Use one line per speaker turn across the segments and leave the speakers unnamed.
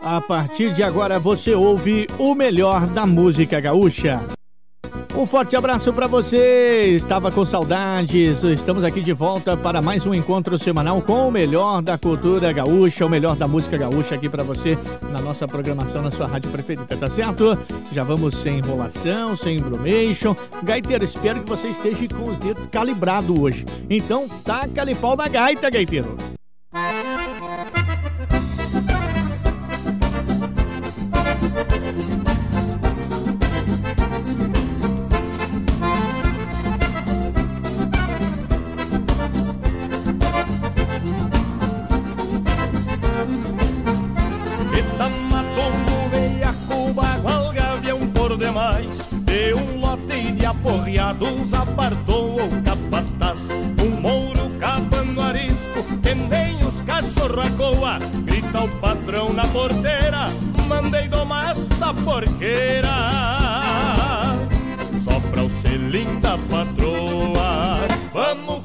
A partir de agora você ouve o melhor da música gaúcha. Um forte abraço para você. Estava com saudades. Estamos aqui de volta para mais um encontro semanal com o melhor da cultura gaúcha, o melhor da música gaúcha aqui para você na nossa programação na sua rádio preferida, tá certo? Já vamos sem enrolação, sem embromation. Gaiteiro, espero que você esteja com os dedos calibrados hoje. Então, taca-lhe pau na gaita, gaiteiro.
Aporreados apartou o capataz. Um mouro capando arisco nem os cachorro coa. Grita o patrão na porteira Mandei domar esta porqueira. Só pra o selim da patroa. Vamos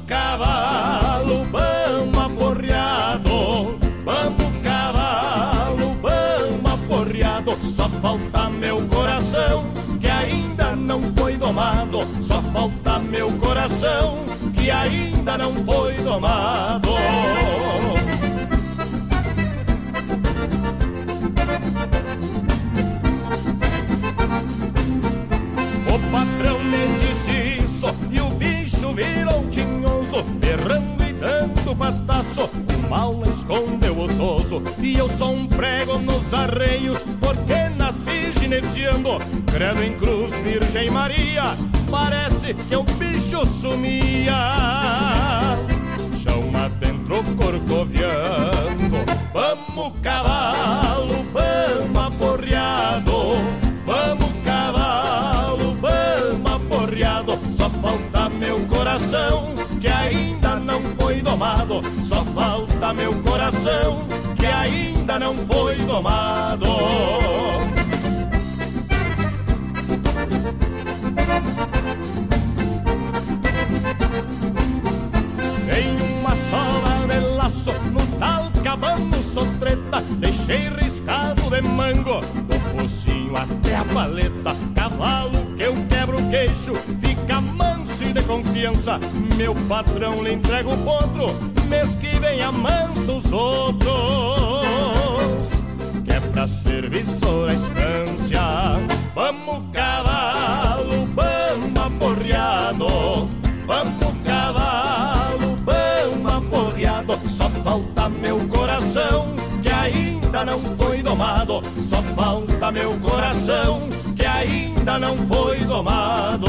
domado. Só falta meu coração que ainda não foi domado. O patrão me disse isso e o bicho virou tinhoso, berrando dando pataço. O mal escondeu o toso e eu sou um prego nos arreios, porque nasci gineteando. Credo em cruz, Virgem Maria, parece que o bicho sumia. Chão adentro corcoviando, vamos cavalo, vamos aporreado, vamos cavalo, vamos aporreado. Só falta meu coração que ainda não foi domado. Só falta meu coração que ainda não foi domado. Em uma sola de laço, no tal cabano sotreta, deixei riscado de mango, do focinho até a paleta. Cavalo que eu quebro o queixo, confiança. Meu patrão lhe entrega o potro, mês que vem amansa os outros. Que é pra serviço da estância. Vamos cavalo, vamos aporreado. Vamos cavalo, vamos aporreado. Só falta meu coração que ainda não foi domado. Só falta meu coração que ainda não foi domado.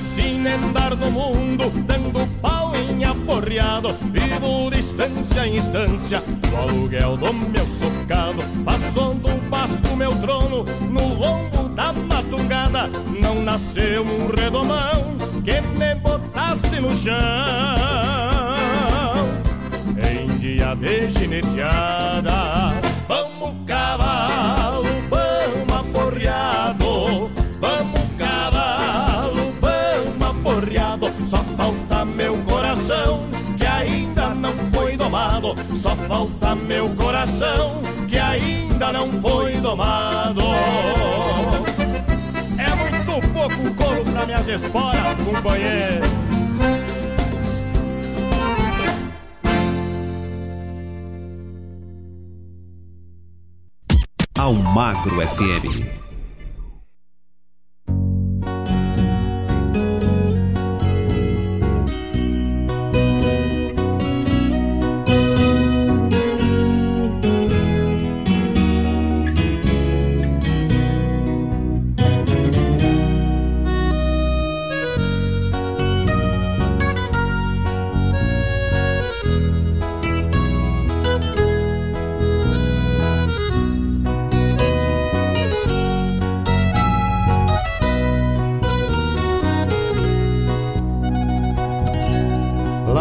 Sina andar no mundo, dando pau em aporreado. Vivo distância em instância, do aluguel do meu socado. Passando um pasto meu trono, no lombo da matungada. Não nasceu um redomão que me botasse no chão. Em dia de gineteada, vamos cavalo, Falta meu coração que ainda não foi domado. É muito pouco couro pra minhas esporas, companheiro.
Almagro FM.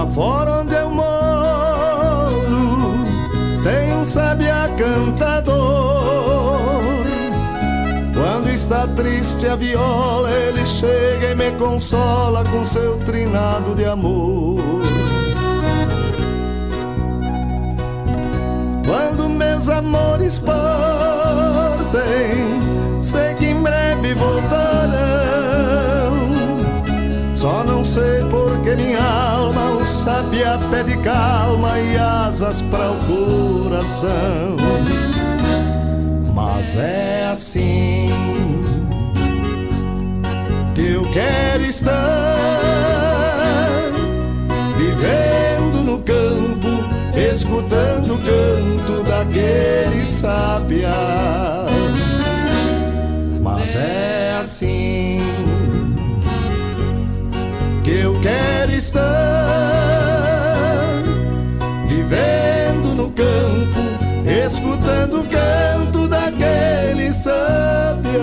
Fora onde eu moro Tem um sabia cantador Quando está
triste a viola, ele chega e me consola com seu trinado de amor. Quando meus amores partem, sei que em breve voltarão. Só não sei porque minha alma o sabia pede calma e asas para o coração mas é assim que eu quero estar, vivendo no campo, escutando o canto daquele sabiá. Mas é assim eu quero estar, vivendo no campo, escutando o canto daquele sabião.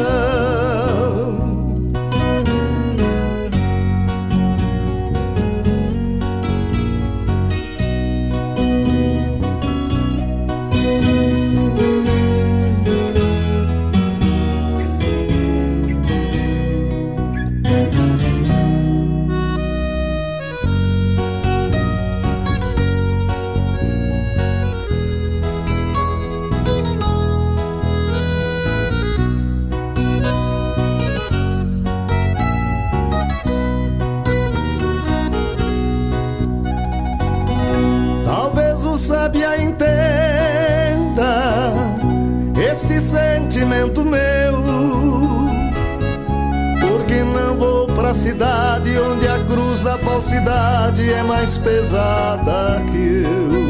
Pra cidade onde a cruz da falsidade é mais pesada que eu.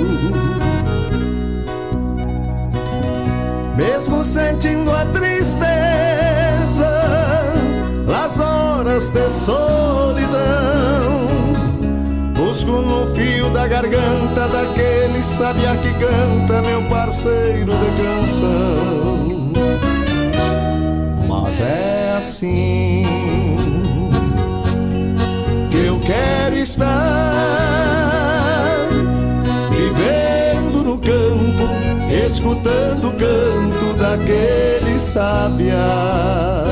Mesmo sentindo a tristeza, nas horas de solidão Busco no fio da garganta daquele sabiá que canta, meu parceiro de canção. Mas é assim quero estar, vivendo no campo, escutando o canto daquele sabiá.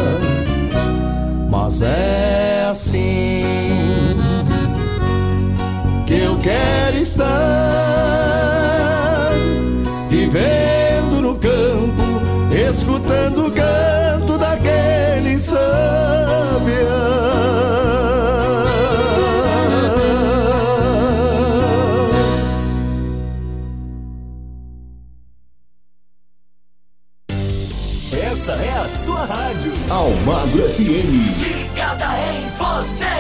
Mas é assim que eu quero estar vivendo no campo, escutando o canto daquele
Essa
Almagro FM.
Ligada em você.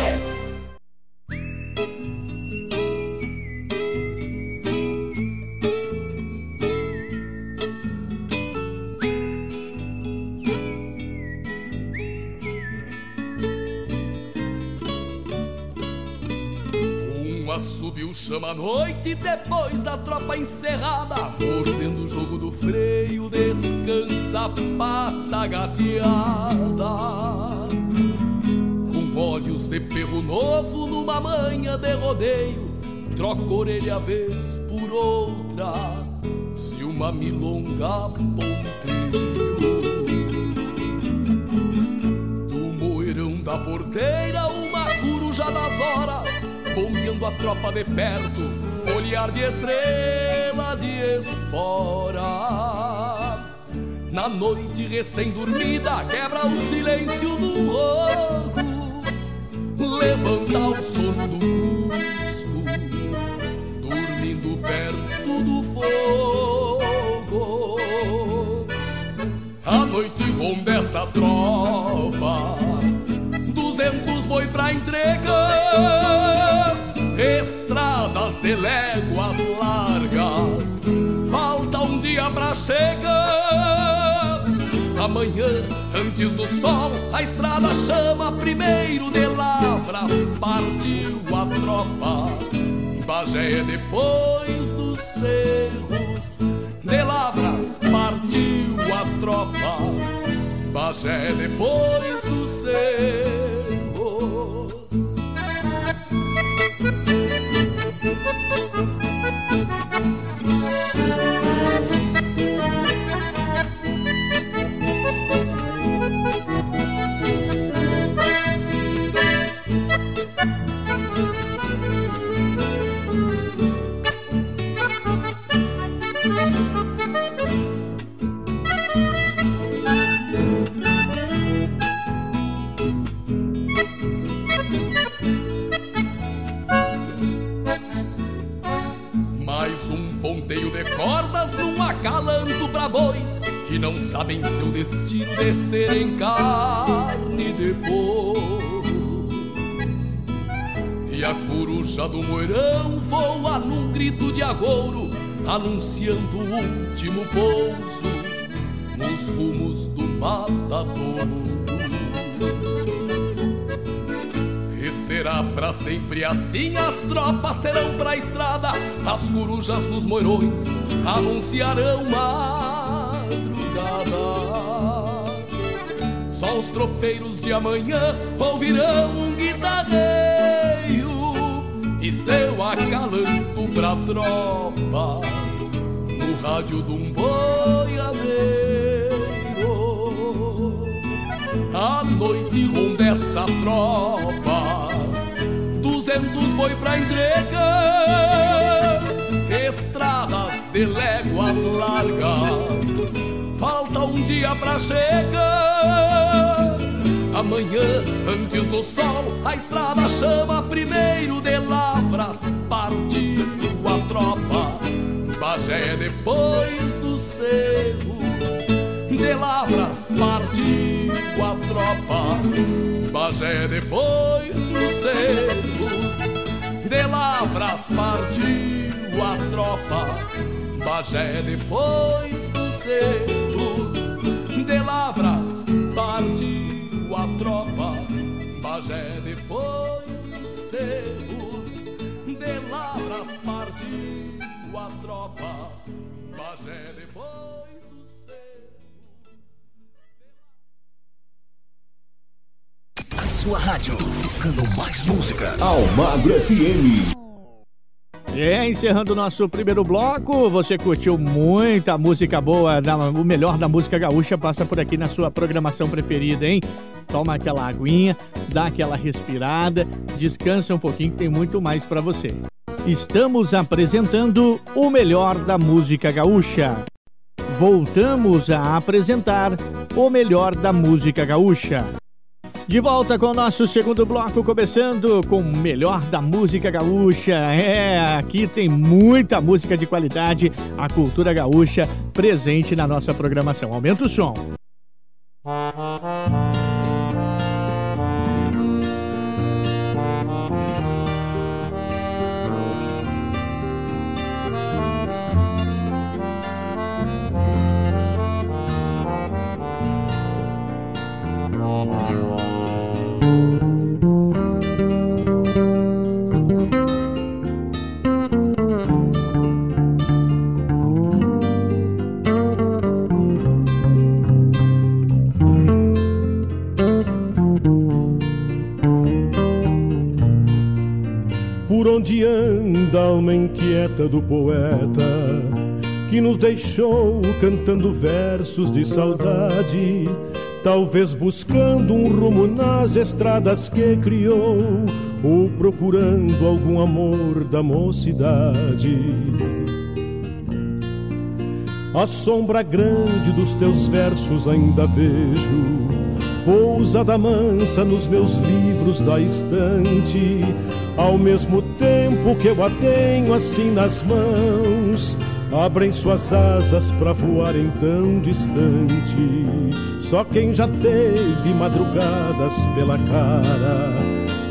chama a noite depois da tropa encerrada Mordendo o jogo do freio Descansa a pata gateada Com olhos de perro novo Numa manha de rodeio Troca orelha vez por outra Se uma milonga ponteio Do moirão da porteira Uma coruja das horas bombeando a tropa de perto, olhar de estrela de espora. Na noite recém-dormida, quebra o silêncio do rogo, levanta o sono do cusco, dormindo perto do fogo. A noite ronda essa tropa, duzentos boi pra entregar estradas de léguas largas. Falta um dia pra chegar. Amanhã, antes do sol, a estrada chama primeiro de Lavras. Partiu a tropa, Bagé é depois dos cerros. De Lavras partiu a tropa, Bagé é depois dos cerros. Sabem seu destino de serem carne depois. E a coruja do moirão voa num grito de agouro, anunciando o último pouso nos rumos do matadouro. E será pra sempre assim, as tropas serão pra estrada, as corujas nos moirões anunciarão madrugadas. Só os tropeiros de amanhã ouvirão um guitarreiro e seu acalanto pra tropa no rádio de um boiadeiro. A noite ronda essa tropa, duzentos boi pra entrega, estradas de léguas largas, um dia pra chegar. Amanhã, antes do sol, a estrada chama primeiro de lavras, partiu a tropa. Bagé depois dos cerros, de lavras partiu a tropa. Bagé depois dos cerros, de lavras partiu a tropa. Bagé depois dos cerros, de lavras partiu a tropa. Bagé depois dos cerros, de lavras partiu a tropa. Bagé depois dos
A sua rádio, tocando mais música. Almagro FM.
É, encerrando o nosso primeiro bloco, você curtiu muita música boa, o melhor da música gaúcha passa por aqui na sua programação preferida, hein? Toma aquela aguinha, dá aquela respirada, descansa um pouquinho que tem muito mais pra você. Estamos apresentando o melhor da música gaúcha. Voltamos a apresentar o melhor da música gaúcha. De volta com o nosso segundo bloco, começando com o melhor da música gaúcha. É, aqui tem muita música de qualidade, a cultura gaúcha presente na nossa programação. Aumenta o som.
Por anda a alma inquieta do poeta que nos deixou cantando versos de saudade, talvez buscando um rumo nas estradas que criou ou procurando algum amor da mocidade. A sombra grande dos teus versos ainda vejo, pousada mansa nos meus livros da estante, ao mesmo tempo que eu a tenho assim nas mãos, abrem suas asas para voarem tão distante. Só quem já teve madrugadas pela cara,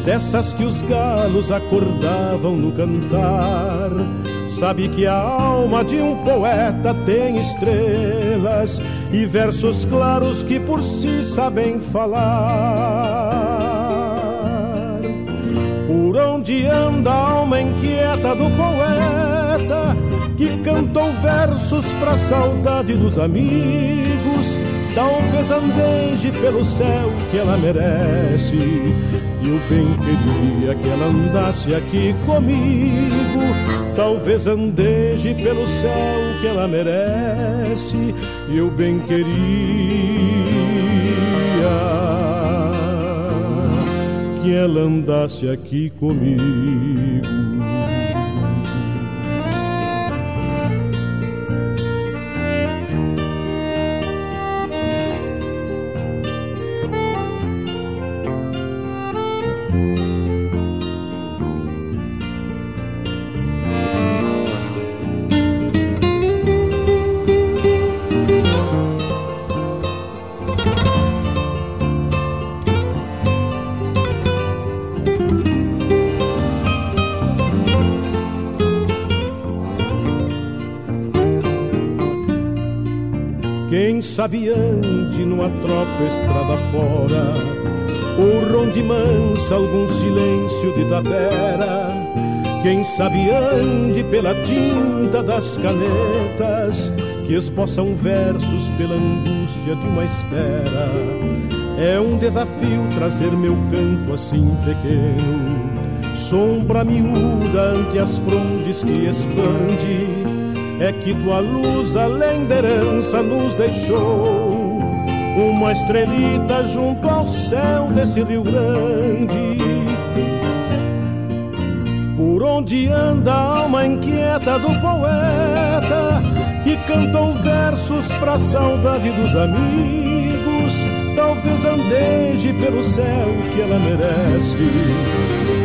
dessas que os galos acordavam no cantar, sabe que a alma de um poeta tem estrelas e versos claros que por si sabem falar. Por onde anda a alma inquieta do poeta que cantou versos pra saudade dos amigos, talvez andeje pelo céu que ela merece. E eu bem queria que ela andasse aqui comigo, talvez andeje pelo céu que ela merece. E eu bem queria que ela andasse aqui comigo. Sabe ande numa tropa estrada fora, ou ronde mansa algum silêncio de tapera. Quem sabe ande pela tinta das canetas, que esboçam versos pela angústia de uma espera. É um desafio trazer meu canto assim pequeno, sombra miúda ante as frondes que expande é que tua luz além da herança nos deixou uma estrelita junto ao céu desse Rio Grande. Por onde anda a alma inquieta do poeta que cantam versos pra saudade dos amigos, talvez andeje pelo céu que ela merece.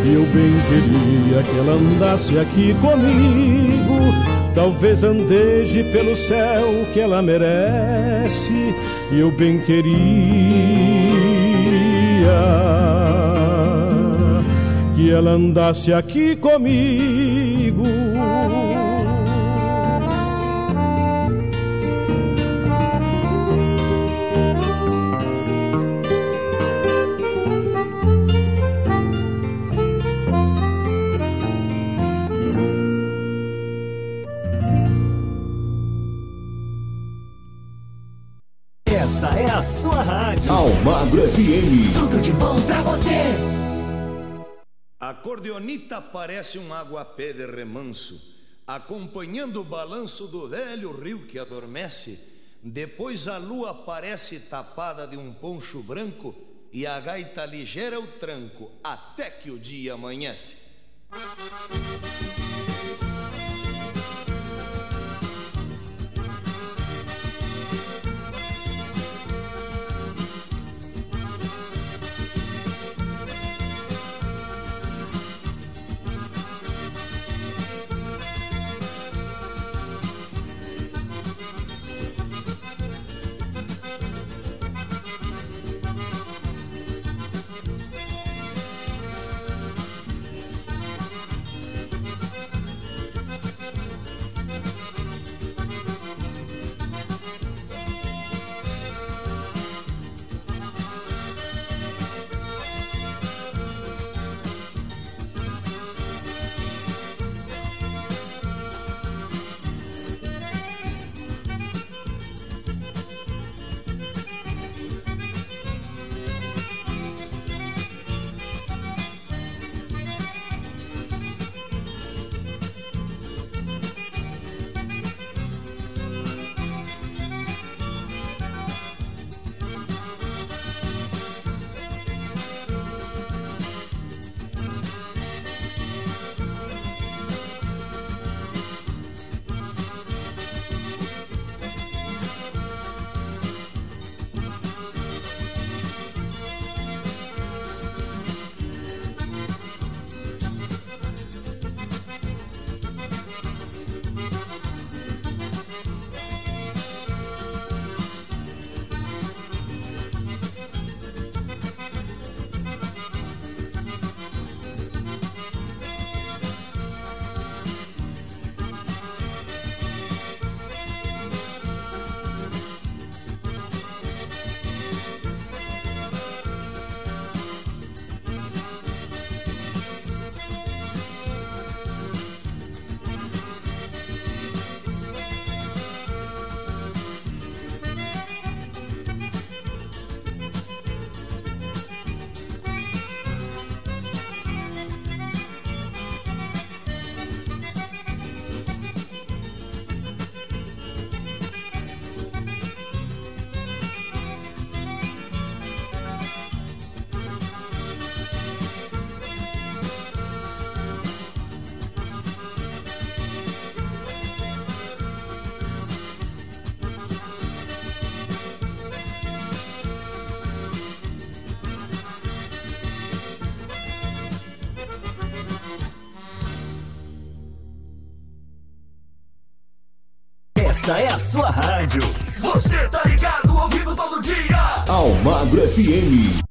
Eu bem queria que ela andasse aqui comigo Talvez andeje pelo céu que ela merece, e eu bem queria que ela andasse aqui comigo.
A cordeonita parece um aguapé de remanso, acompanhando o balanço do velho rio que adormece. Depois a lua parece tapada de um poncho branco e a gaita ligeira o tranco até que o dia amanhece.
Essa é a sua rádio. Você tá ligado, ouvindo todo dia.
Almagro FM.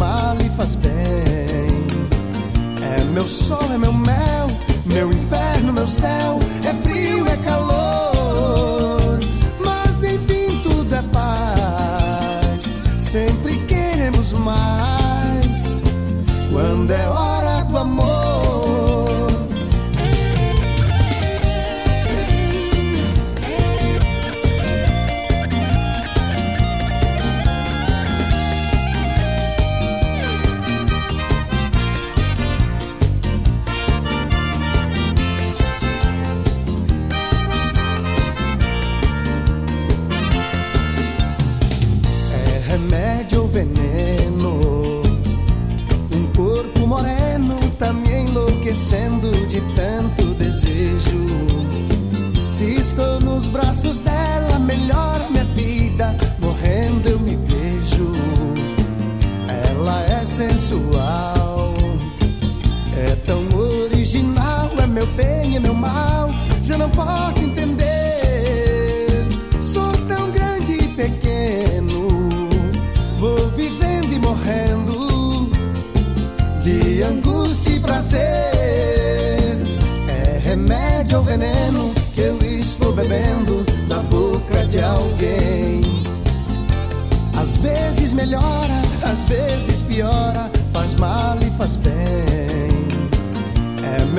mal e faz bem. É meu sol, é meu mel, meu inferno, meu céu, é frio, é calor. Mas enfim, tudo é paz. Sempre queremos mais. Quando é hora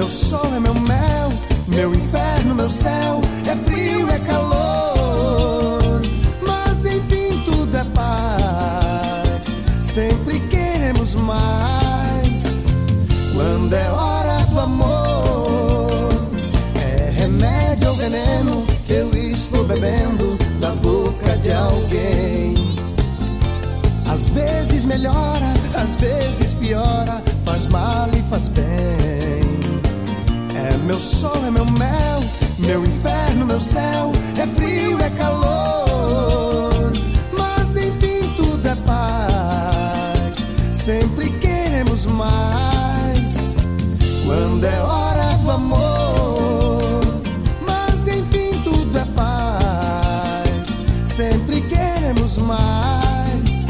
Meu sol é meu mel, meu inferno, meu céu. É frio, é calor. Mas enfim, tudo é paz. Sempre queremos mais. Quando é hora do amor, é remédio ou veneno que eu estou bebendo da boca de alguém. Às vezes melhora, às vezes piora, faz mal e faz bem. Meu sol é meu mel, meu inferno, meu céu, é frio, é calor. Mas enfim, tudo é paz. Sempre queremos mais. Quando é hora do amor. Mas enfim, tudo é paz. Sempre queremos mais.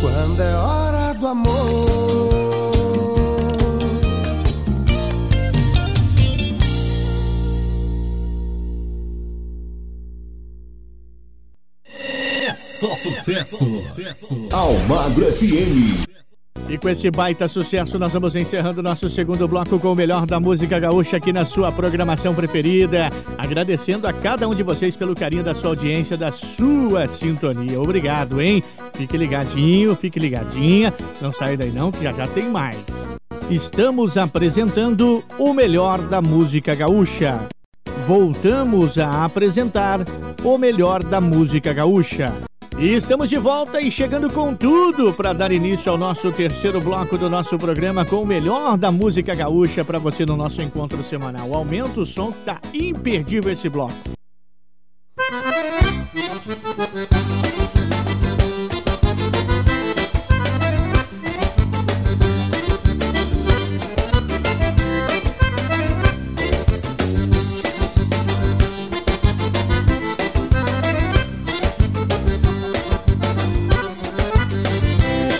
Quando é hora do amor. Almagro FM.
E com esse baita sucesso, nós vamos encerrando nosso segundo bloco com o melhor da música gaúcha aqui na sua programação preferida. Agradecendo a cada um de vocês pelo carinho da sua audiência, da sua sintonia. Obrigado, hein? Fique ligadinho, fique ligadinha. Não saia daí não, que já já tem mais. Estamos apresentando o melhor da música gaúcha. Voltamos a apresentar o melhor da música gaúcha. E estamos de volta e chegando com tudo para dar início ao nosso terceiro bloco do nosso programa com o melhor da música gaúcha para você no nosso encontro semanal. Aumenta o som, tá imperdível esse bloco.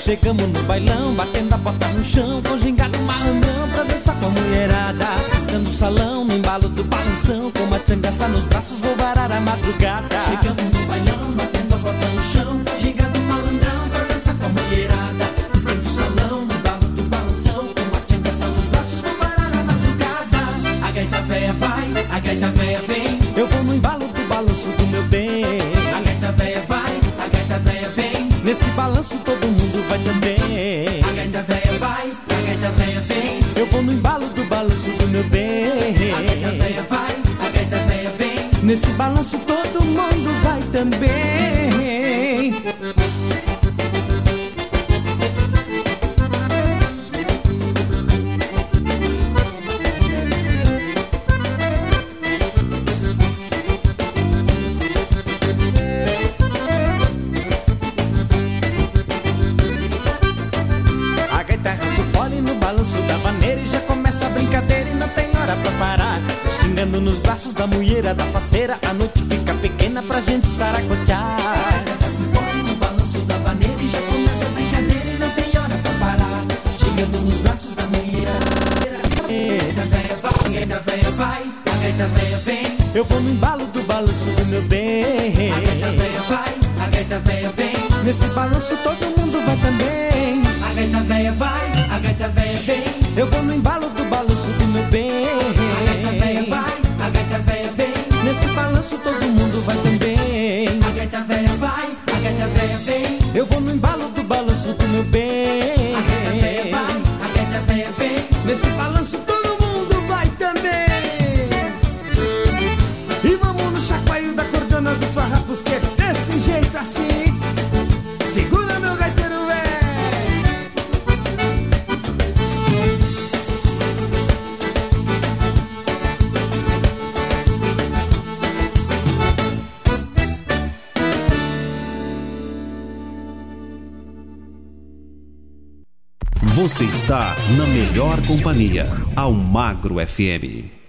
Chegamos no bailão, batendo a porta no chão Com gingado marrandão pra dançar com a mulherada. Riscando o salão, no embalo do balanção Com uma tchangaça nos braços, vou varar a madrugada. Chegamos no bailão, batendo a porta no chão Com gingado marrandão pra dançar com a mulherada. Riscando o salão, no embalo do balanção Com uma tchangaça nos braços, vou varar a madrugada. A gaita véia vai, a gaita véia vem. Eu vou no embalo do balanço do meu bem. A gaita véia vai, a gaita véia vem. Nesse balanço todo vai também A gaita véia vai, a gaita véia vem. Eu vou no embalo do balanço do meu bem. A gaita véia vai, a gaita véia vem. Nesse balanço todo mundo vai também da faceira A noite fica pequena pra gente saracotear. Rasga o fole no balanço da maneira E já começa a brincadeira e não tem hora pra parar. Xingando nos braços da mulher A gaita véia vai, a gaita véia vai A gaita véia vem. Eu vou no embalo do balanço do meu bem. A gaita véia vai, a gaita véia vem. Nesse balanço todo mundo vai também. A gaita véia vai, a gaita véia vem. Eu vou no embalo
companhia, Almagro FM.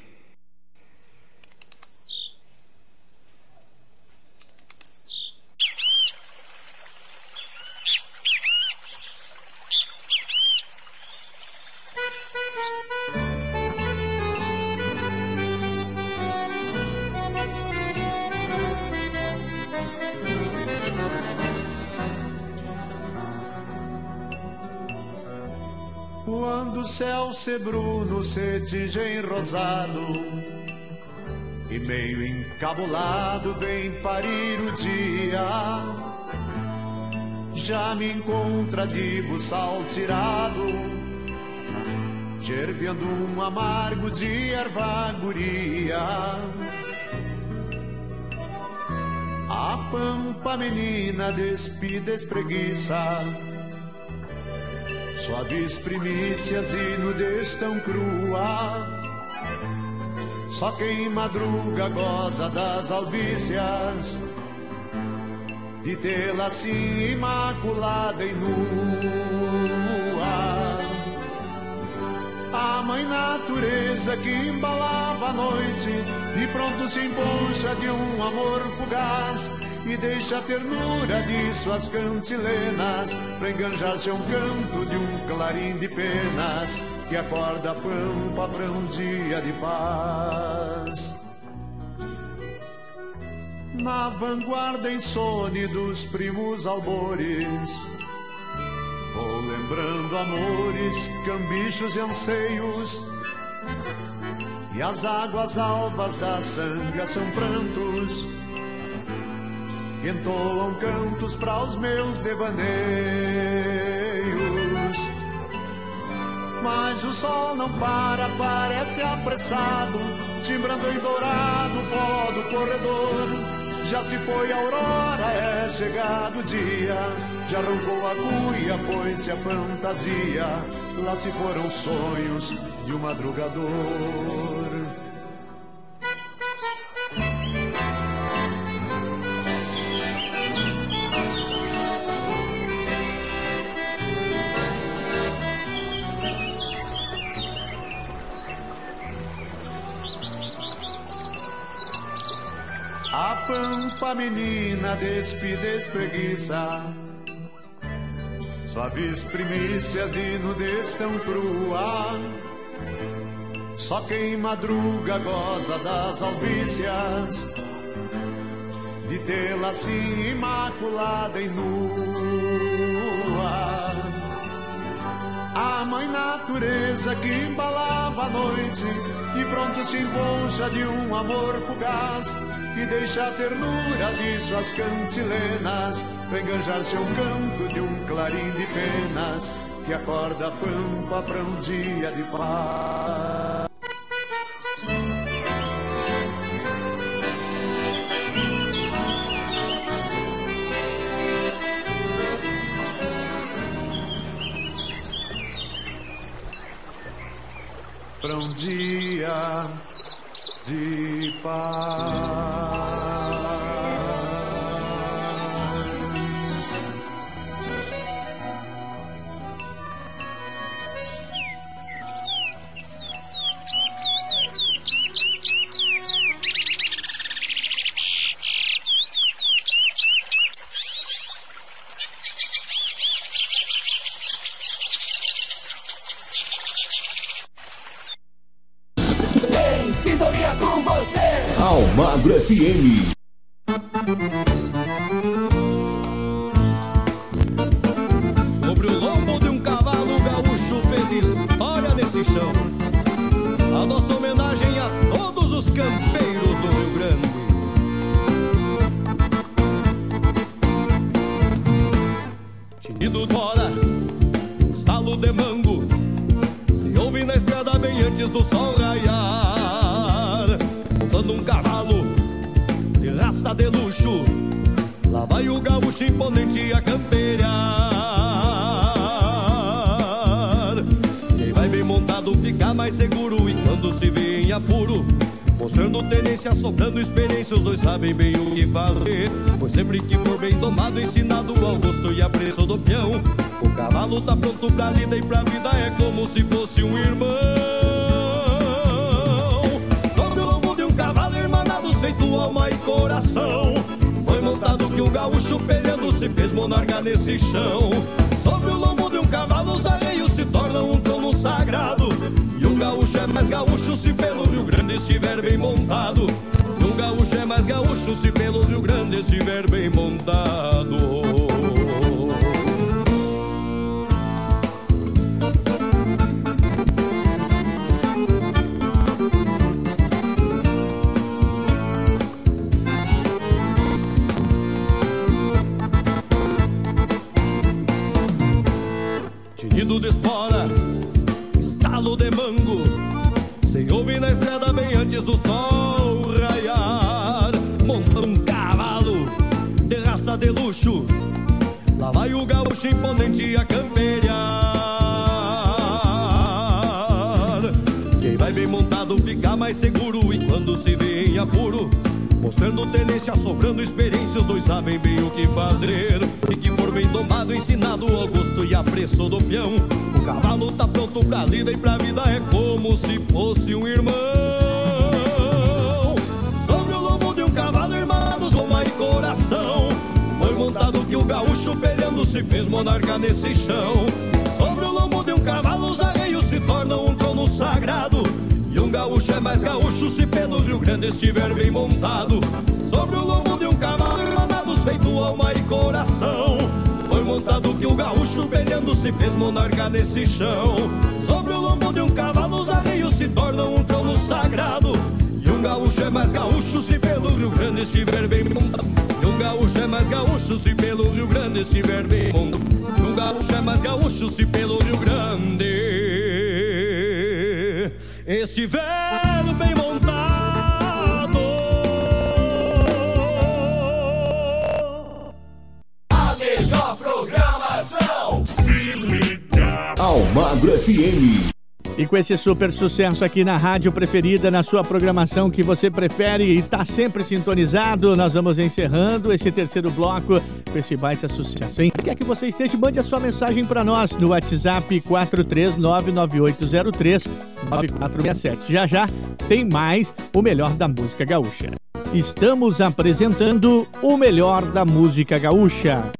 Em rosado. E meio encabulado vem parir o dia. Já me encontra de buçal tirado Gerviando um amargo de erva guria. A pampa menina despida espreguiça Suaves primícias e nudez tão crua. Só quem madruga goza das albícias De tê-la assim imaculada e nua. A mãe natureza que embalava a noite E pronto se emponcha de um amor fugaz e deixa a ternura de suas cantilenas pra enganjar-se a um canto de um clarim de penas que acorda a pampa pra um dia de paz. Na vanguarda insone dos primos albores, vou lembrando amores, cambichos e anseios. E as águas alvas da sanga são prantos entoam cantos para os meus devaneios. Mas o sol não para, parece apressado, timbrando em dourado o pó do corredor. Já se foi a aurora, é chegado o dia, já arrancou a cuia, foi-se a fantasia, lá se foram os sonhos de um madrugador. A pampa menina despida espreguiça Suaves primícias de nudez tão crua. Só quem madruga goza das alvícias. De tê-la assim imaculada e nua. A mãe natureza que embalava a noite e pronto se emponcha de um amor fugaz e deixa a ternura de suas cantilenas enganjar seu canto de um clarim de penas que acorda a pampa para um dia de paz. para um dia de paz.
Almagro FM.
Sabem bem o que fazer. Pois sempre que for bem domado, ensinado ao gosto e apreço do peão, o cavalo tá pronto pra lida e pra vida, é como se fosse um irmão. Sobre o lombo de um cavalo, irmanados feito alma e coração. Foi montado que o gaúcho peleando se fez monarca nesse chão. Sobre o lombo de um cavalo, os arreios se tornam um trono sagrado. E um gaúcho é mais gaúcho se pelo Rio Grande estiver bem montado. É mais gaúcho se pelo Rio Grande estiver bem montado. A campear. Quem vai bem montado fica mais seguro e quando se vê em apuro. Mostrando tenência, sobrando experiência, os dois sabem bem o que fazer. E que for bem domado, ensinado ao gosto e apreço do peão. O cavalo tá pronto pra lida e pra vida, é como se fosse um irmão. Sobre o lombo de um cavalo, irmãos, alma e coração. Foi montado que o gaúcho se fez monarca nesse chão. Sobre o lombo de um cavalo, os arreios se tornam um trono sagrado. E um gaúcho é mais gaúcho se pelo Rio Grande estiver bem montado. Sobre o lombo de um cavalo, irmanados feito alma e coração. Foi montado que o gaúcho peleando se fez monarca nesse chão. Sobre o lombo de um cavalo, os arreios se tornam um trono sagrado. Gaúcho é mais gaúcho se pelo Rio Grande estiver bem montado. Um gaúcho é mais gaúcho se pelo Rio Grande estiver bem montado. Um gaúcho é mais gaúcho se pelo Rio Grande estiver bem montado.
A melhor programação. Se liga.
Almagro FM.
E com esse super sucesso aqui na rádio preferida, na sua programação que você prefere e está sempre sintonizado, nós vamos encerrando esse terceiro bloco com esse baita sucesso, hein? Quer que você esteja, mande a sua mensagem para nós no WhatsApp 43998039467. Já já tem mais o melhor da música gaúcha. Estamos apresentando o melhor da música gaúcha.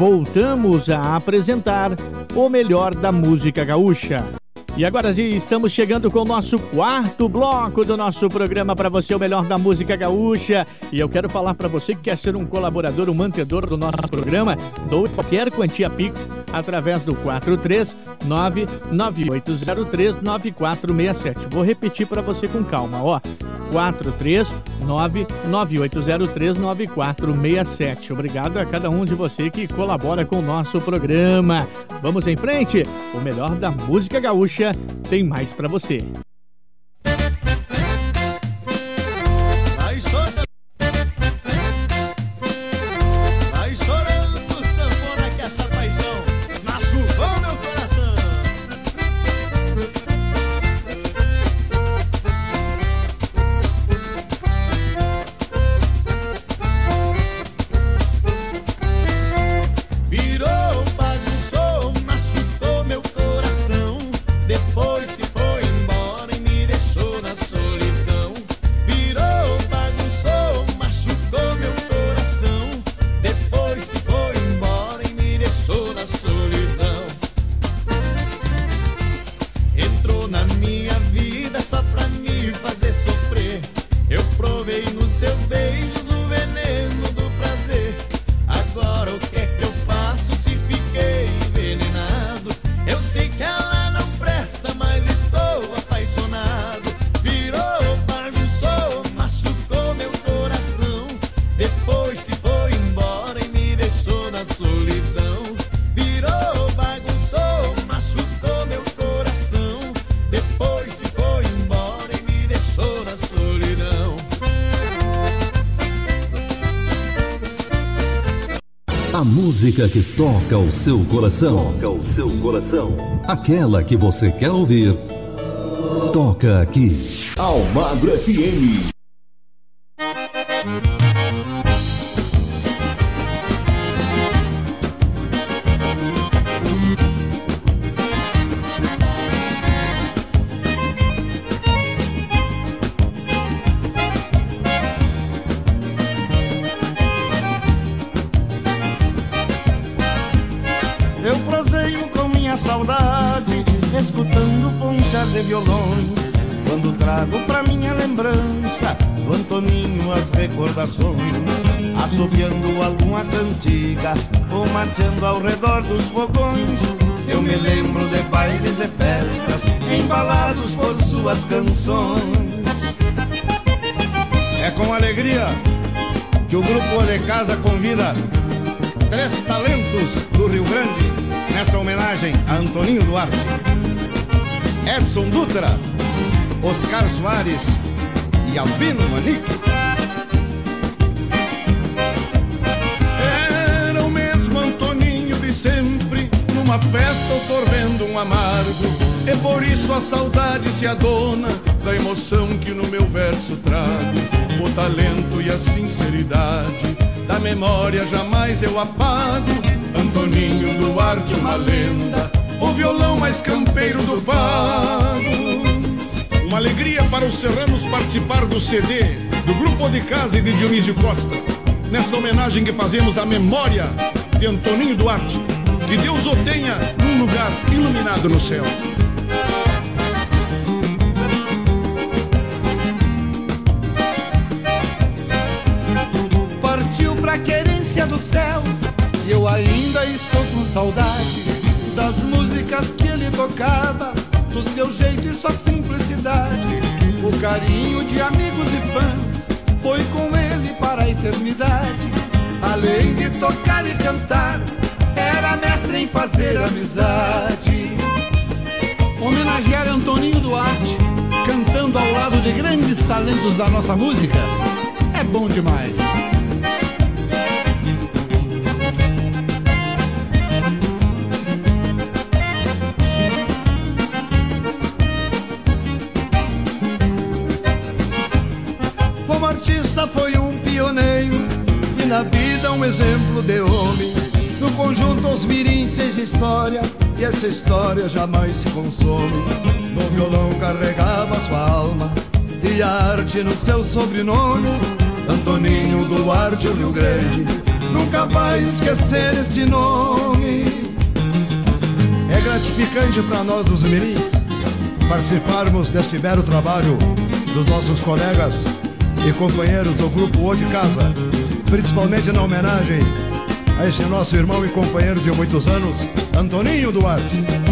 voltamos a apresentar o melhor da música gaúcha. E agora sim, estamos chegando com o nosso quarto bloco do nosso programa para você, o melhor da música gaúcha. E eu quero falar para você que quer ser um colaborador, um mantedor do nosso programa, dou qualquer quantia Pix através do 439-9803-9467. Vou repetir para você com calma, ó. 439-9803-9467. Obrigado a cada um de você que colabora com o nosso programa. Vamos em frente? O melhor da música gaúcha tem mais para você.
Música que toca o seu coração. Toca o seu coração. Aquela que você quer ouvir. Toca aqui. Almagro FM.
Edson Dutra, Oscar Soares e Albino Manique. Era o mesmo Antoninho de sempre, numa festa sorvendo um amargo. E por isso a saudade se adona da emoção que no meu verso trago. O talento e a sinceridade da memória jamais eu apago. Antoninho Duarte, uma lenda, o violão mais campeiro do pago. Uma alegria para os serranos participar do CD do Grupo de Casa e de Dionísio Costa. Nessa homenagem que fazemos à memória de Antoninho Duarte. Que Deus o tenha num lugar iluminado no céu.
do céu E eu ainda estou com saudade Das músicas que ele tocava Do seu jeito e sua simplicidade. O carinho de amigos e fãs Foi com ele para a eternidade. Além de tocar e cantar Era mestre em fazer amizade. Homenagear Antoninho Duarte Cantando ao lado de grandes talentos da nossa música É bom demais
um exemplo de homem. No conjunto os mirins fez história e essa história jamais se consome. No violão carregava sua alma e a arte no seu sobrenome. Antoninho Duarte, o Rio Grande,
nunca vai esquecer esse nome. É gratificante para nós os mirins participarmos deste belo trabalho dos nossos colegas e companheiros do grupo O de Casa, principalmente na homenagem a esse nosso irmão e companheiro de muitos anos, Antoninho Duarte.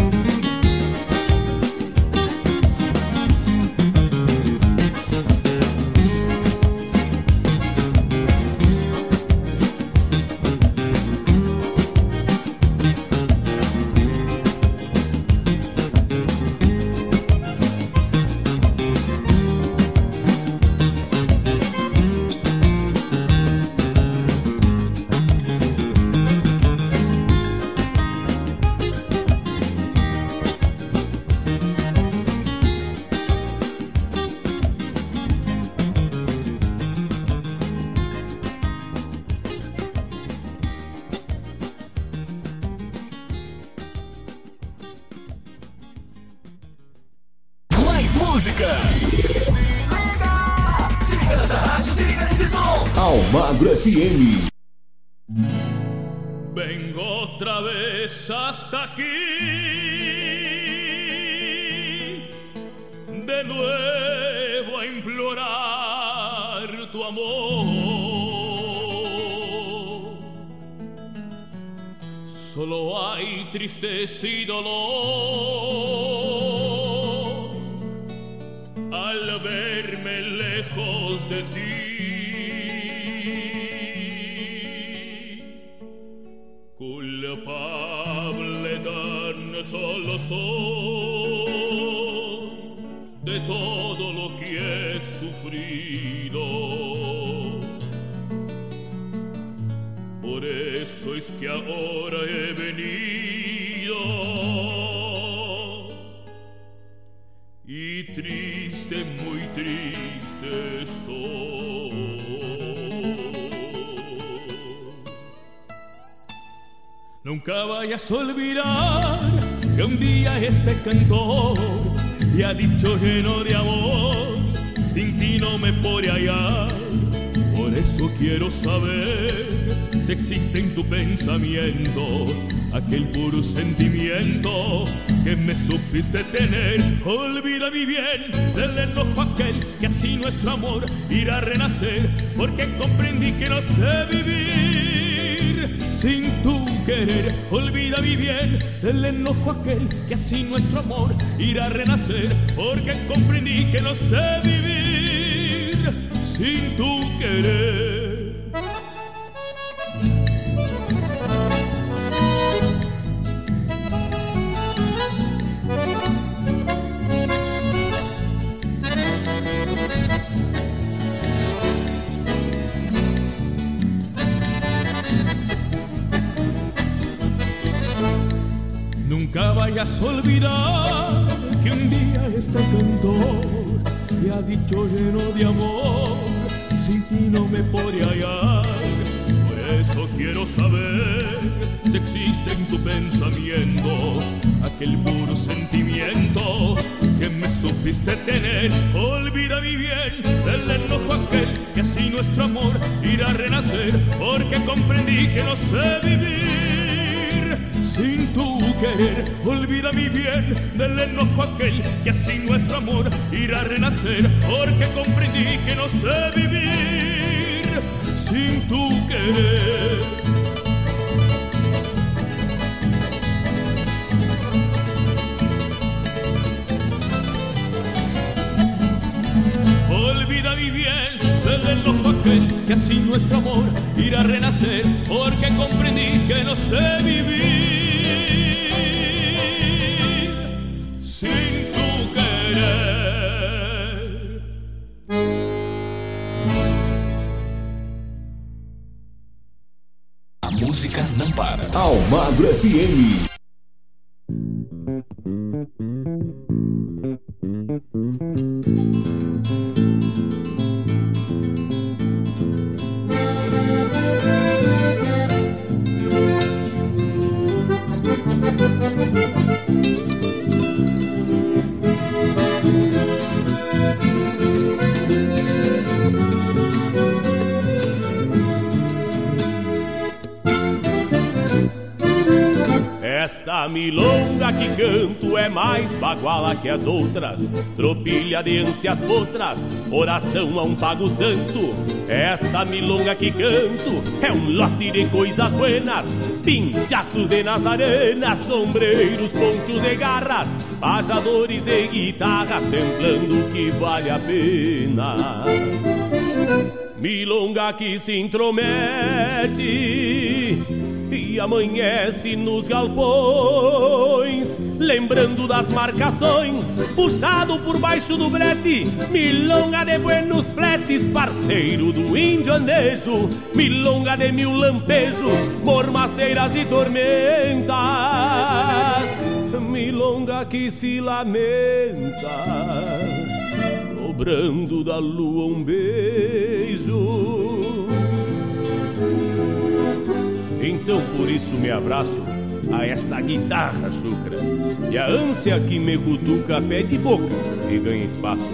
Aquel puro sentimiento que me supiste tener. Olvida mi bien del enojo aquel que así nuestro amor irá a renacer, porque comprendí que no sé vivir sin tu querer. Olvida mi bien del enojo aquel que así nuestro amor irá a renacer, porque comprendí que no sé vivir sin tu querer. Dicho lleno de amor, sin ti no me podría hallar. Por eso quiero saber si existe en tu pensamiento aquel puro sentimiento que me supiste tener. Olvida mi bien del enojo aquel que así nuestro amor irá a renacer, porque comprendí que no sé vivir sin tu querer. Olvida mi bien del enojo aquel que así nuestro amor irá a renacer. Porque comprendí que no sé vivir sin tu querer. Olvida mi bien del enojo aquel que así nuestro amor irá a renacer. Porque comprendí que no sé vivir.
Outras, tropilha de ânsias potras, oração a um pago santo. Esta milonga que canto é um lote de coisas buenas, pinchaços de nazarena, sombreiros, ponchos e garras, pajadores e guitarras, templando que vale a pena. Milonga que se intromete e amanhece nos galpões, lembrando das marcações, puxado por baixo do brete, milonga de buenos fletes, parceiro do índio andejo, milonga de mil lampejos, mormaceiras e tormentas, milonga que se lamenta cobrando da lua um beijo. Então por isso me abraço a esta guitarra chucra e a ânsia que me cutuca pede boca e ganha espaço.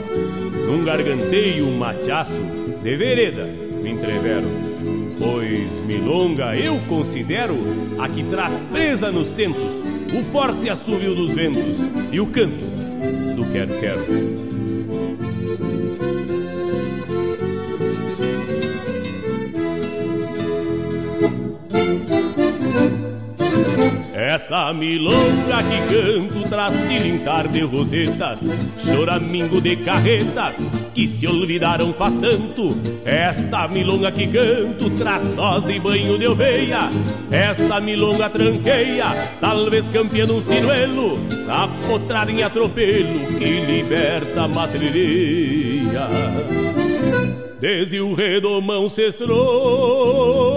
Num garganteio machaço de vereda me entrevero, pois milonga eu considero a que traz presa nos tentos o forte assovio dos ventos e o canto do quero-quero. Essa milonga que canto traz tilintar de rosetas, choramingo de carretas que se olvidaram faz tanto. Esta milonga que canto traz dose e banho de oveia. Esta milonga tranqueia, talvez campeã um sinuelo, apotrada em atropelo que liberta a matrilheia. Desde o redomão cestroso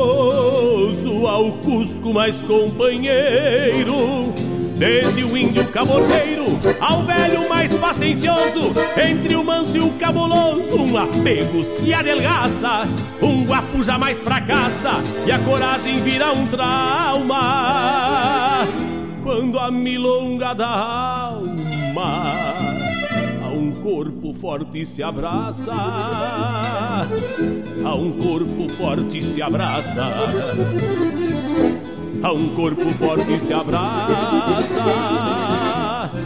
ao Cusco mais companheiro. Desde o índio cabordeiro ao velho mais paciencioso Entre o manso e o cabuloso um apego se adelgaça Um guapo jamais fracassa e a coragem vira um trauma. Quando a milonga da alma corpo forte se abraça, a um corpo forte se abraça, a um corpo forte se abraça,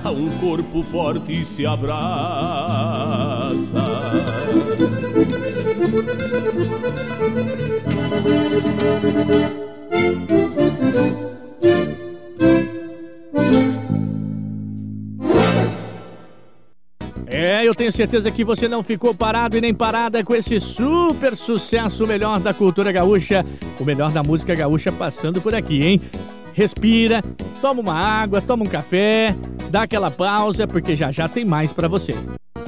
a um corpo forte se abraça.
Tenho certeza que você não ficou parado e nem parada com esse super sucesso, o melhor da cultura gaúcha, o melhor da música gaúcha passando por aqui, hein? Respira, toma uma água, toma um café, dá aquela pausa, porque já já tem mais para você.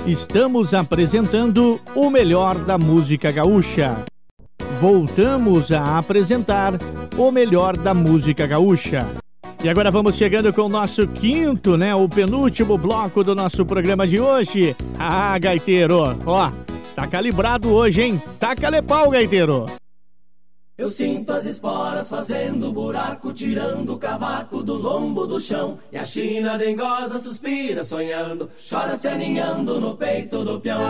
Estamos apresentando o melhor da música gaúcha. Voltamos a apresentar o melhor da música gaúcha. E agora vamos chegando com o nosso quinto, né? O penúltimo bloco do nosso programa de hoje. Ah, gaiteiro, ó, tá calibrado hoje, hein? Tá calepau, gaiteiro.
Eu sinto as esporas fazendo buraco, tirando o cavaco do lombo do chão. E a China dengosa suspira, sonhando, chora se aninhando no peito do peão.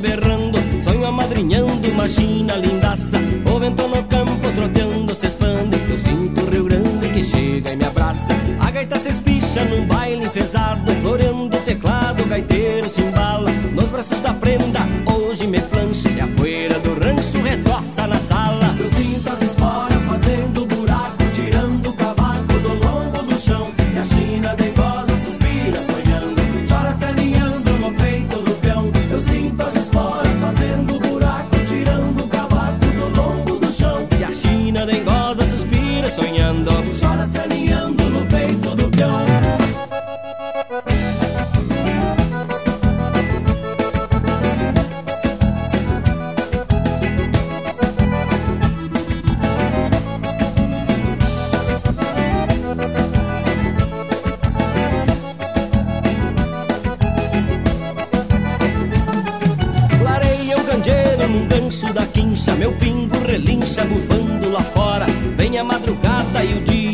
Berrando, sonho amadrinhando uma china lindaça. O vento no campo troteando, se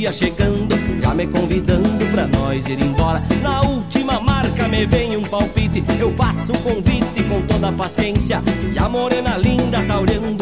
dia chegando, já me convidando pra nós ir embora. Na última marca me vem um palpite, eu faço o convite com toda a paciência. E a morena linda tá olhando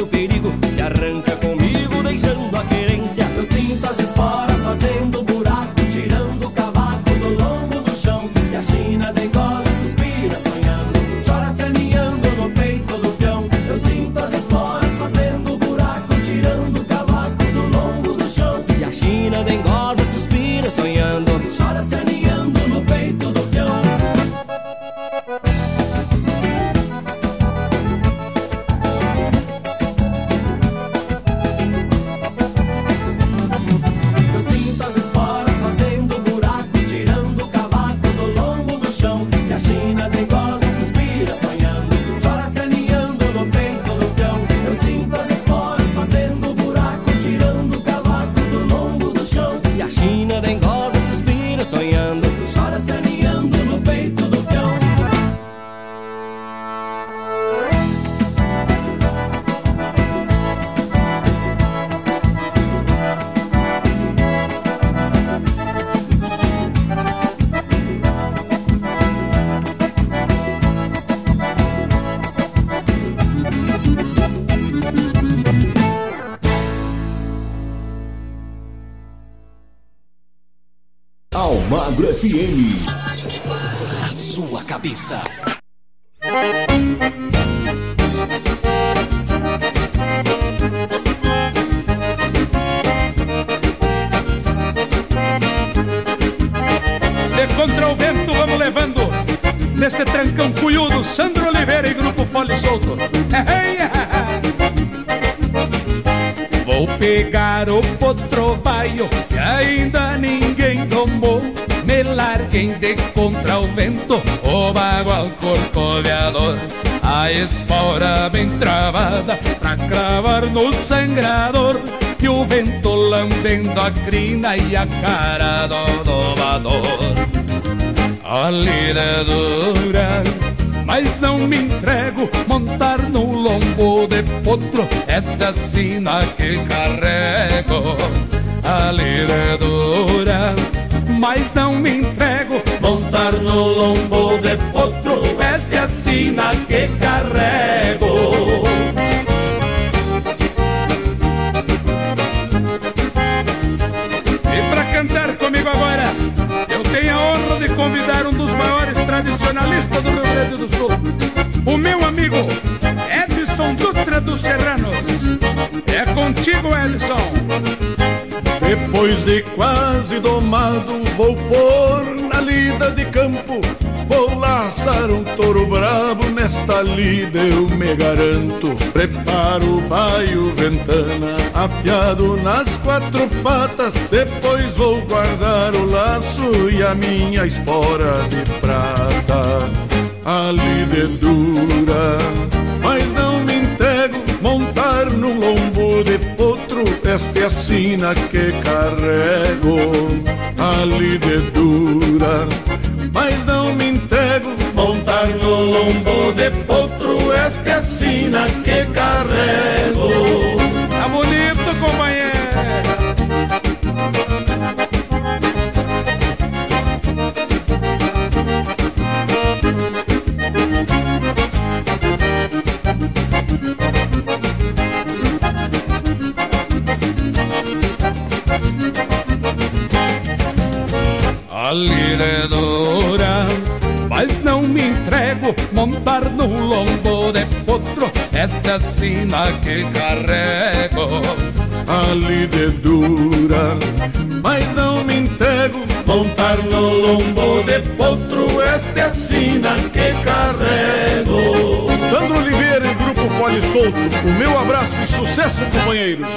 vento O bagual corcoveador A espora bem travada Pra cravar no sangrador. E o vento lambendo a crina E a cara do domador a lida é dura, mas não me entrego. Montar no lombo de potro esta sina que carrego. A lida é dura, mas não me entrego montar no lombo de potro esta sina que carrego. E pra cantar comigo agora, eu tenho a honra de convidar um dos maiores tradicionalistas do Rio Grande do Sul, o meu amigo Edson Dutra dos Serranos. É contigo, Edson.
Depois de quase domado, vou pôr lida de campo. Vou laçar um touro brabo, nesta lida eu me garanto. Preparo o baio ventana, afiado nas quatro patas. Depois vou guardar o laço e a minha espora de prata. A lida é dura, mas potro, esta é a sina que carrego. A é dura, mas não me entrego. Montar no lombo de potro, esta é a sina que carrego.
Esta sina que carrego.
A é dura, mas não me entrego. Montar no lombo de potro, esta é a sina que carrego.
Sandro Oliveira e Grupo Fole Solto, o meu abraço e sucesso, companheiros.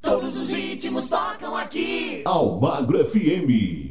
Todos os ritmos tocam aqui.
Almagro FM.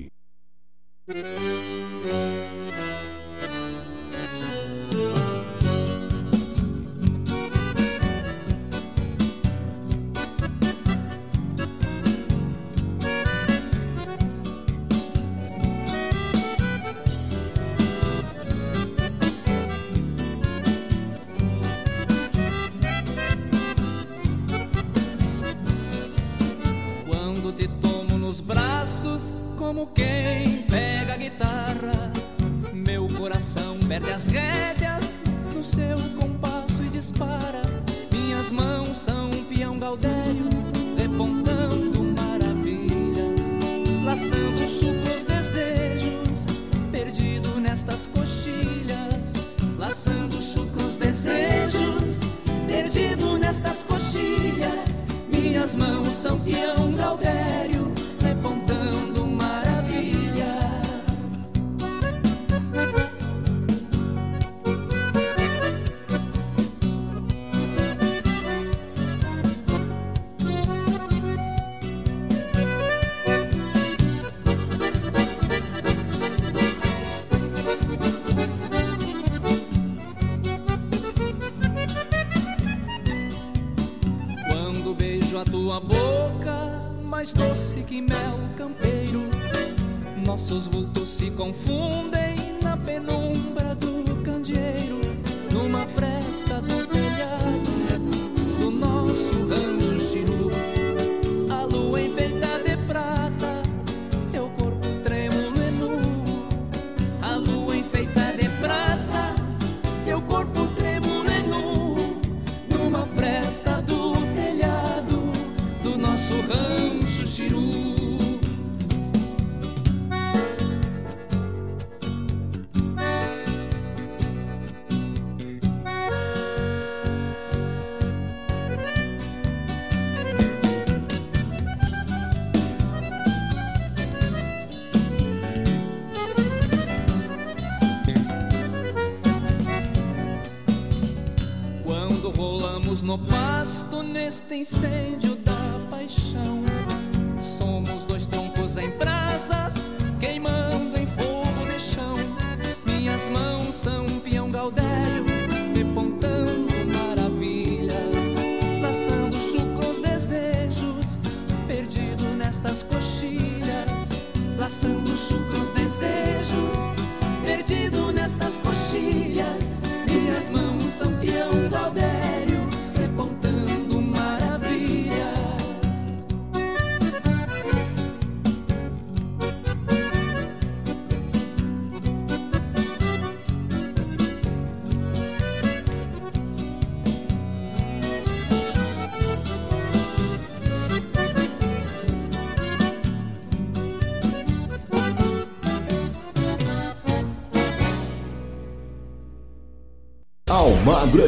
Nossos vultos se incêndio da paixão, somos dois troncos em brasas, queimando em fogo de chão. Minhas mãos são um peão gaudério, repontando maravilhas, laçando chucros desejos, perdido nestas coxilhas, laçando chucros desejos, perdido nestas coxilhas.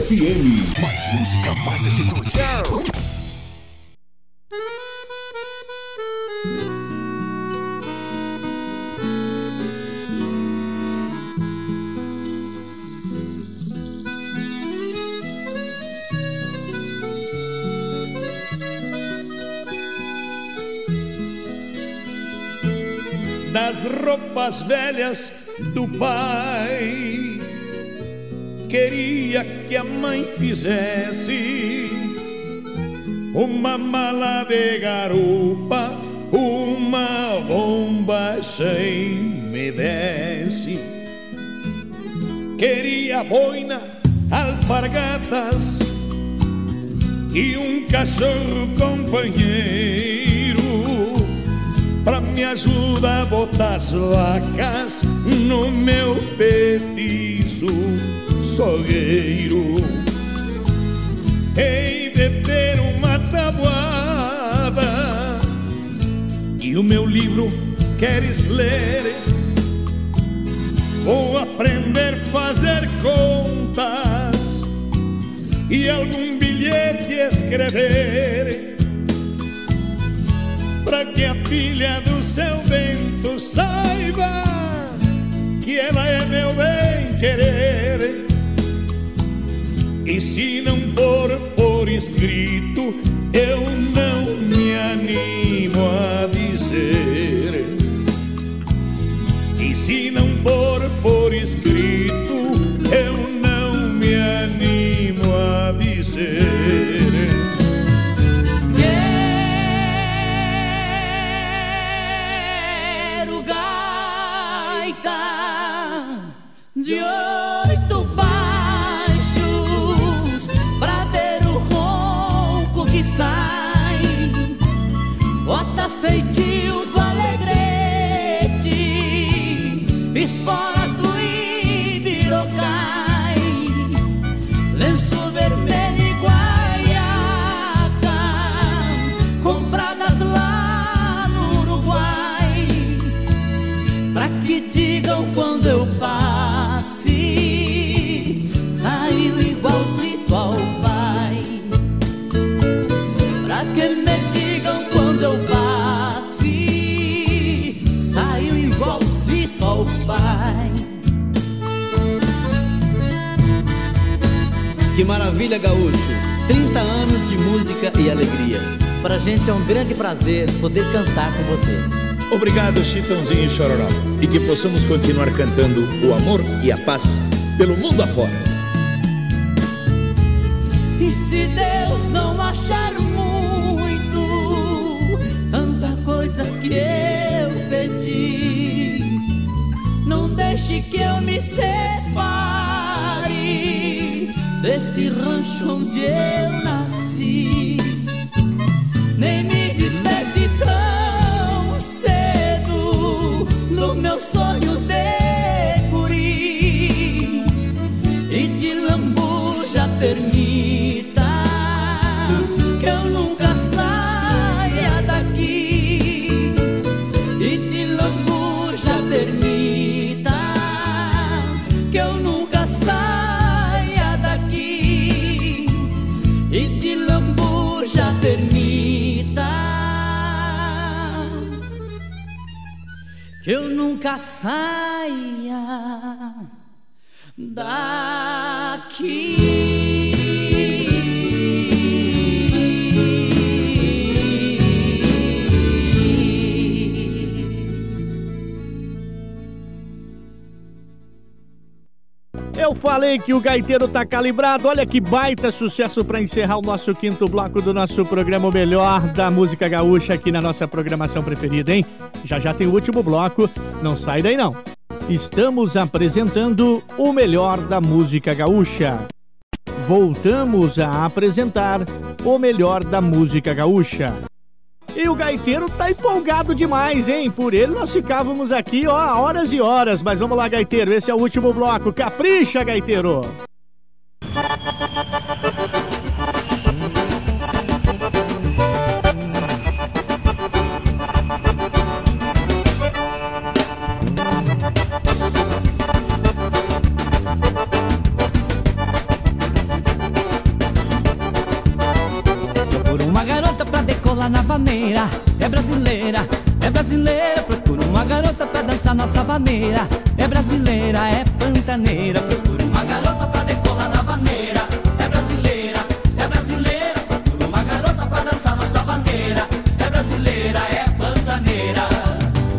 FM.
Mais música, mais atitude.
das roupas velhas do pai. Queria que a mãe fizesse uma mala de garupa, uma bomba sem me desse. Queria boina, alpargatas e um cachorro companheiro pra me ajudar a botar as vacas no meu petiço sogueiro. Hei de ter uma tabuada e o meu livro queres ler? Vou aprender a fazer contas e algum bilhete escrever para que a filha do seu vento saiba que ela é meu bem querer. E se não for por escrito, eu não
Obrigado, Chitãozinho e Chororó. E que possamos continuar cantando o amor e a paz pelo mundo afora.
E se Deus não achar muito, tanta coisa que eu pedi, não deixe que eu me separe deste rancho onde eu nasci, nunca
falei que o gaiteiro tá calibrado. Olha que baita sucesso para encerrar o nosso quinto bloco do nosso programa o Melhor da Música Gaúcha aqui na nossa programação preferida, hein? Já já tem o último bloco. Não sai daí não. Estamos apresentando o melhor da música gaúcha. Voltamos a apresentar o melhor da música gaúcha. E o gaiteiro tá empolgado demais, hein? Por ele nós ficávamos aqui, ó, horas e horas. Mas vamos lá, gaiteiro, esse é o último bloco. Capricha, gaiteiro!
É brasileira, é pantaneira. Procuro uma garota pra decolar na vaneira. É brasileira, é brasileira. Procuro uma garota pra dançar nossa vaneira. É brasileira, é pantaneira.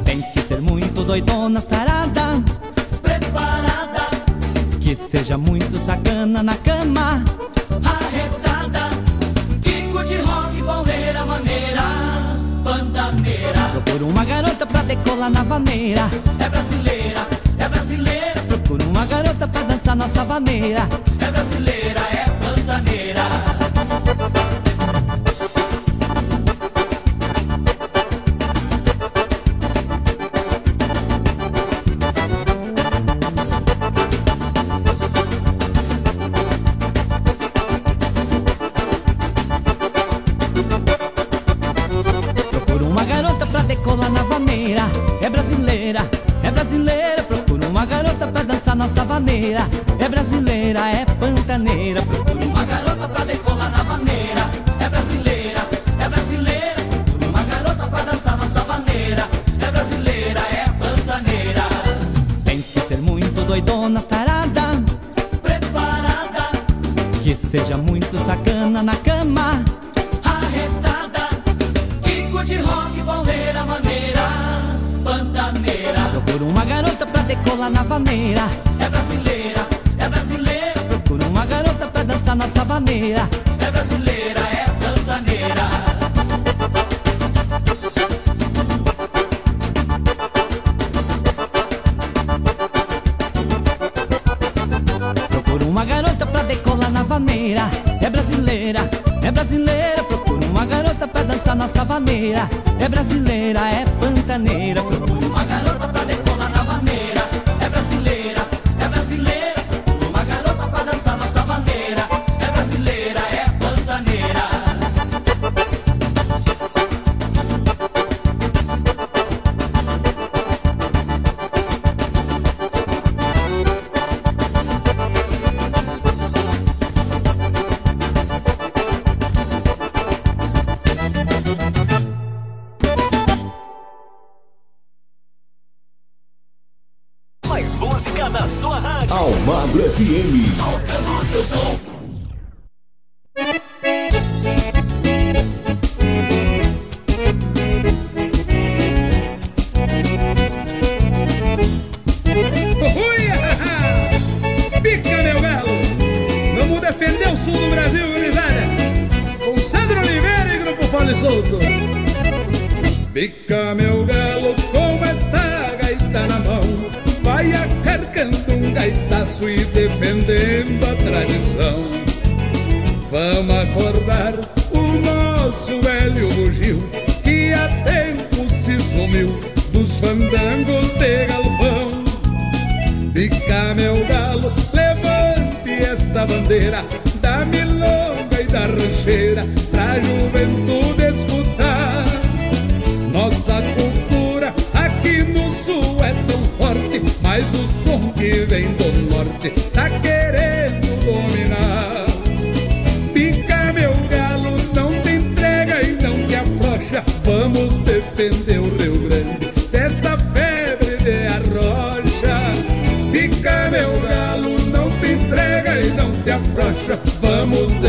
Tem que ser muito doidona, sarada. Preparada. Que seja muito sacana na cama. Arretada. Que curte rock, pauleira, maneira, pantaneira. Procuro uma garota pra decolar na vaneira. Dançar doidona, sarada. Preparada. Que seja muito sacana na cama. Arretada. Que curte rock, pauleira, maneira, pantaneira. Procuro uma garota pra decolar na vaneira. É brasileira, é brasileira. Procuro uma garota pra dançar nossa vaneira. É brasileira, é pantaneira. Vaneira. É brasileira, é pantaneira.
Vamos defender o Rio Grande desta febre de arrocha. Fica meu galo, não te entrega e não te afrouxa. Vamos defender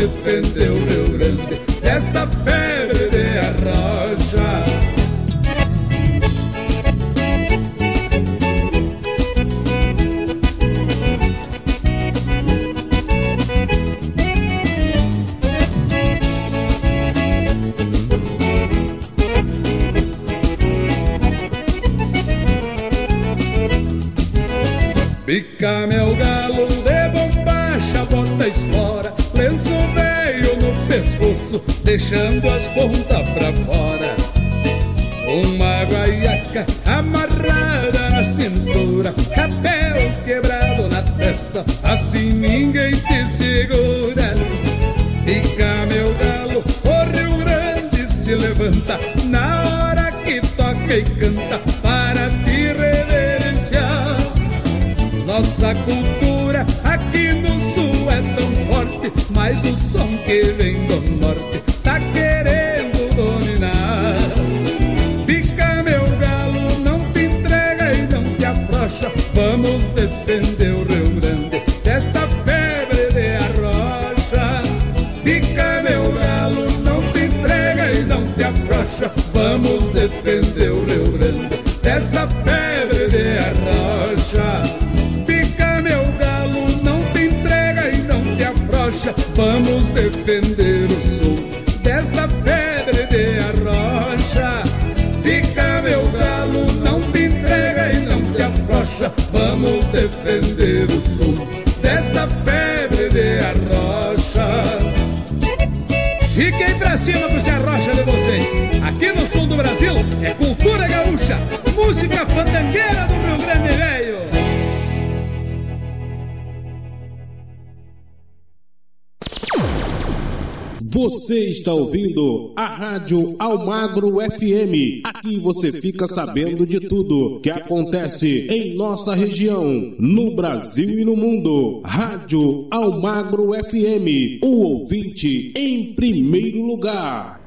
está ouvindo a Rádio Almagro FM. Aqui você fica sabendo de tudo que acontece em nossa região, no Brasil e no mundo. Rádio Almagro FM, o ouvinte em primeiro lugar.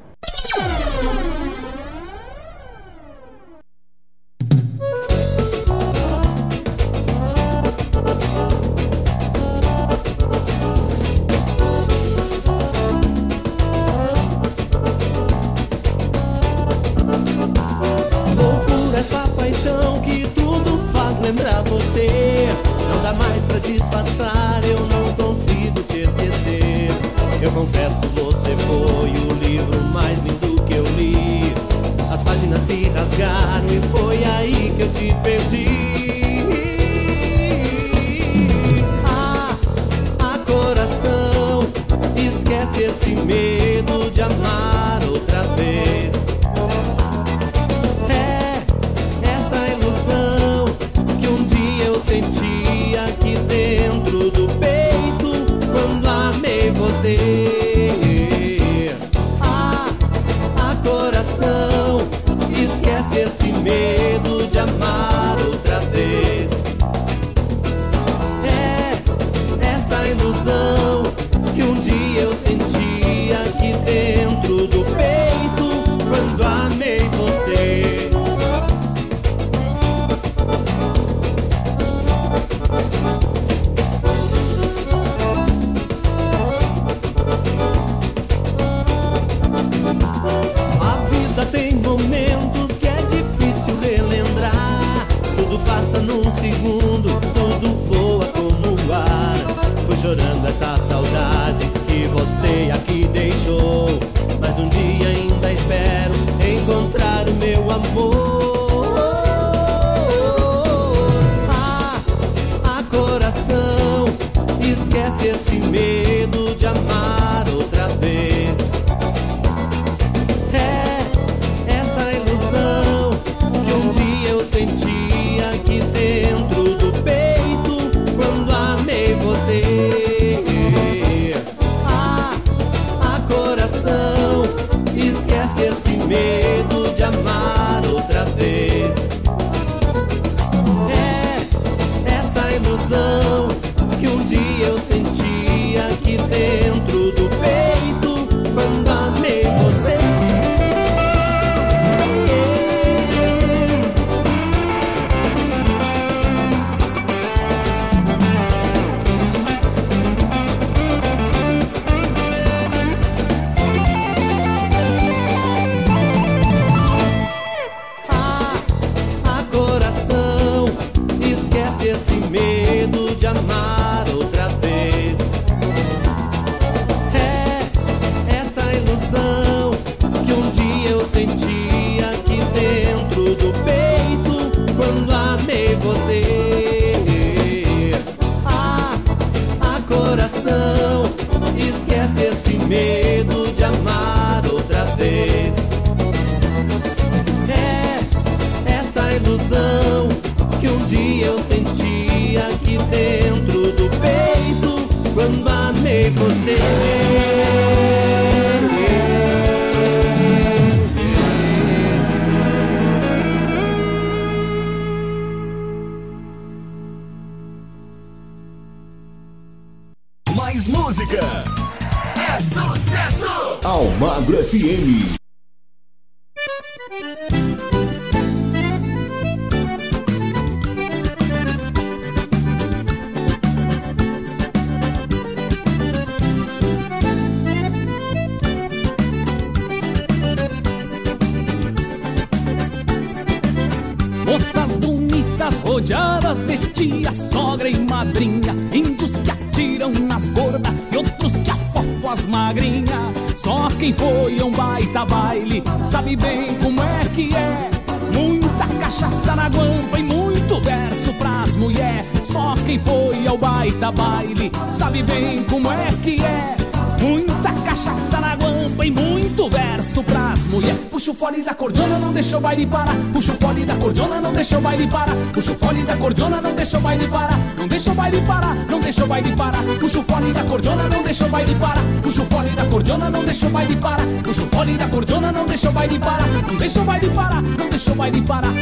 Baile parar Puxa o fole da cordiona, não deixa o baile parar Puxa o fole da cordiona, não deixa o baile parar Não deixa o baile parar, não deixa o baile parar Puxa o fole da cordiona, não deixa o baile parar Puxa o fole da cordiona, não deixa o baile parar Puxa o fole da cordiona, não deixa o baile parar Não deixa o baile parar, não deixa o baile parar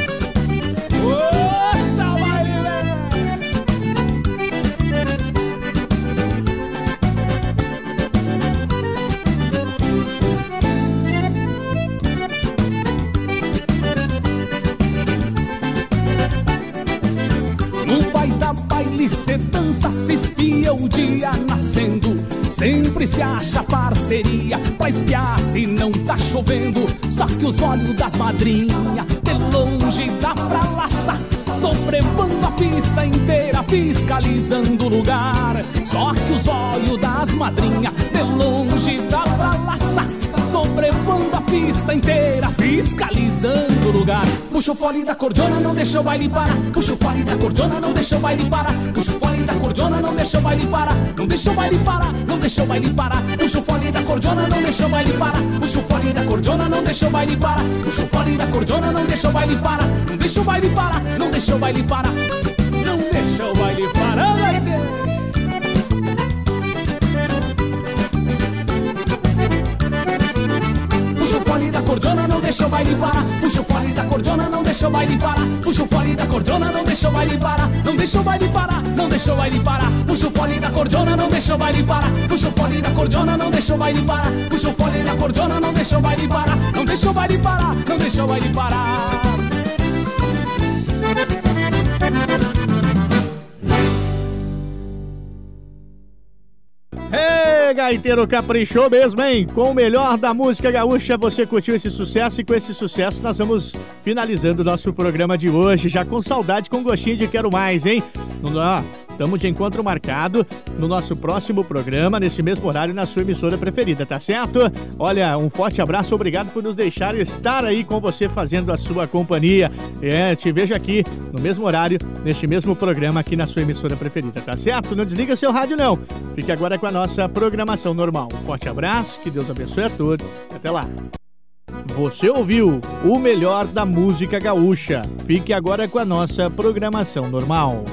Outra cê dança, se espia o dia nascendo. Sempre se acha parceria pra espiar se não tá chovendo. Só que os olhos das madrinhas de longe dá pra laçar Sobrevando a pista inteira, fiscalizando o lugar. Só que os olhos das madrinhas de longe dá pra laçar Sobrevando a pista inteira, fiscalizando o lugar Puxa o fole da cordiona, não deixa o baile parar Puxa o fole da cordiona, não deixa o baile parar Puxa o fole da cordiona, não deixa o baile parar Não deixa o baile parar, não deixa o baile parar Puxa o fole da cordiona, não deixa o baile parar Puxa o fole da cordiona, não deixa o baile parar Puxa o fole da cordiona, não deixa o baile parar Não deixa o baile parar, não deixa o baile parar Não deixa o baile parar, não deixa o baile parar. Puxa o fole da cordiona, não deixa o baile parar. Puxa o fole da cordiona, não deixa o baile parar. Não deixa o baile parar, não deixa o baile parar. Puxa o fole da cordiona, não deixa o baile parar. Puxa o fole da cordiona, não deixa o baile parar. Puxa o fole da cordiona, não deixa o baile parar. Não deixa o baile parar, não deixa o baile parar.
Gaiteiro caprichou mesmo, hein? Com o melhor da música gaúcha, você curtiu esse sucesso e com esse sucesso nós vamos finalizando o nosso programa de hoje, já com saudade, com gostinho de quero mais, hein? Não dá? Estamos de encontro marcado no nosso próximo programa, neste mesmo horário, na sua emissora preferida, tá certo? Olha, um forte abraço, obrigado por nos deixar estar aí com você fazendo a sua companhia. É, te vejo aqui no mesmo horário, neste mesmo programa aqui na sua emissora preferida, tá certo? Não desliga seu rádio, não. Fique agora com a nossa programação normal. Um forte abraço, que Deus abençoe a todos. Até lá. Você ouviu o melhor da música gaúcha. Fique agora com a nossa programação normal.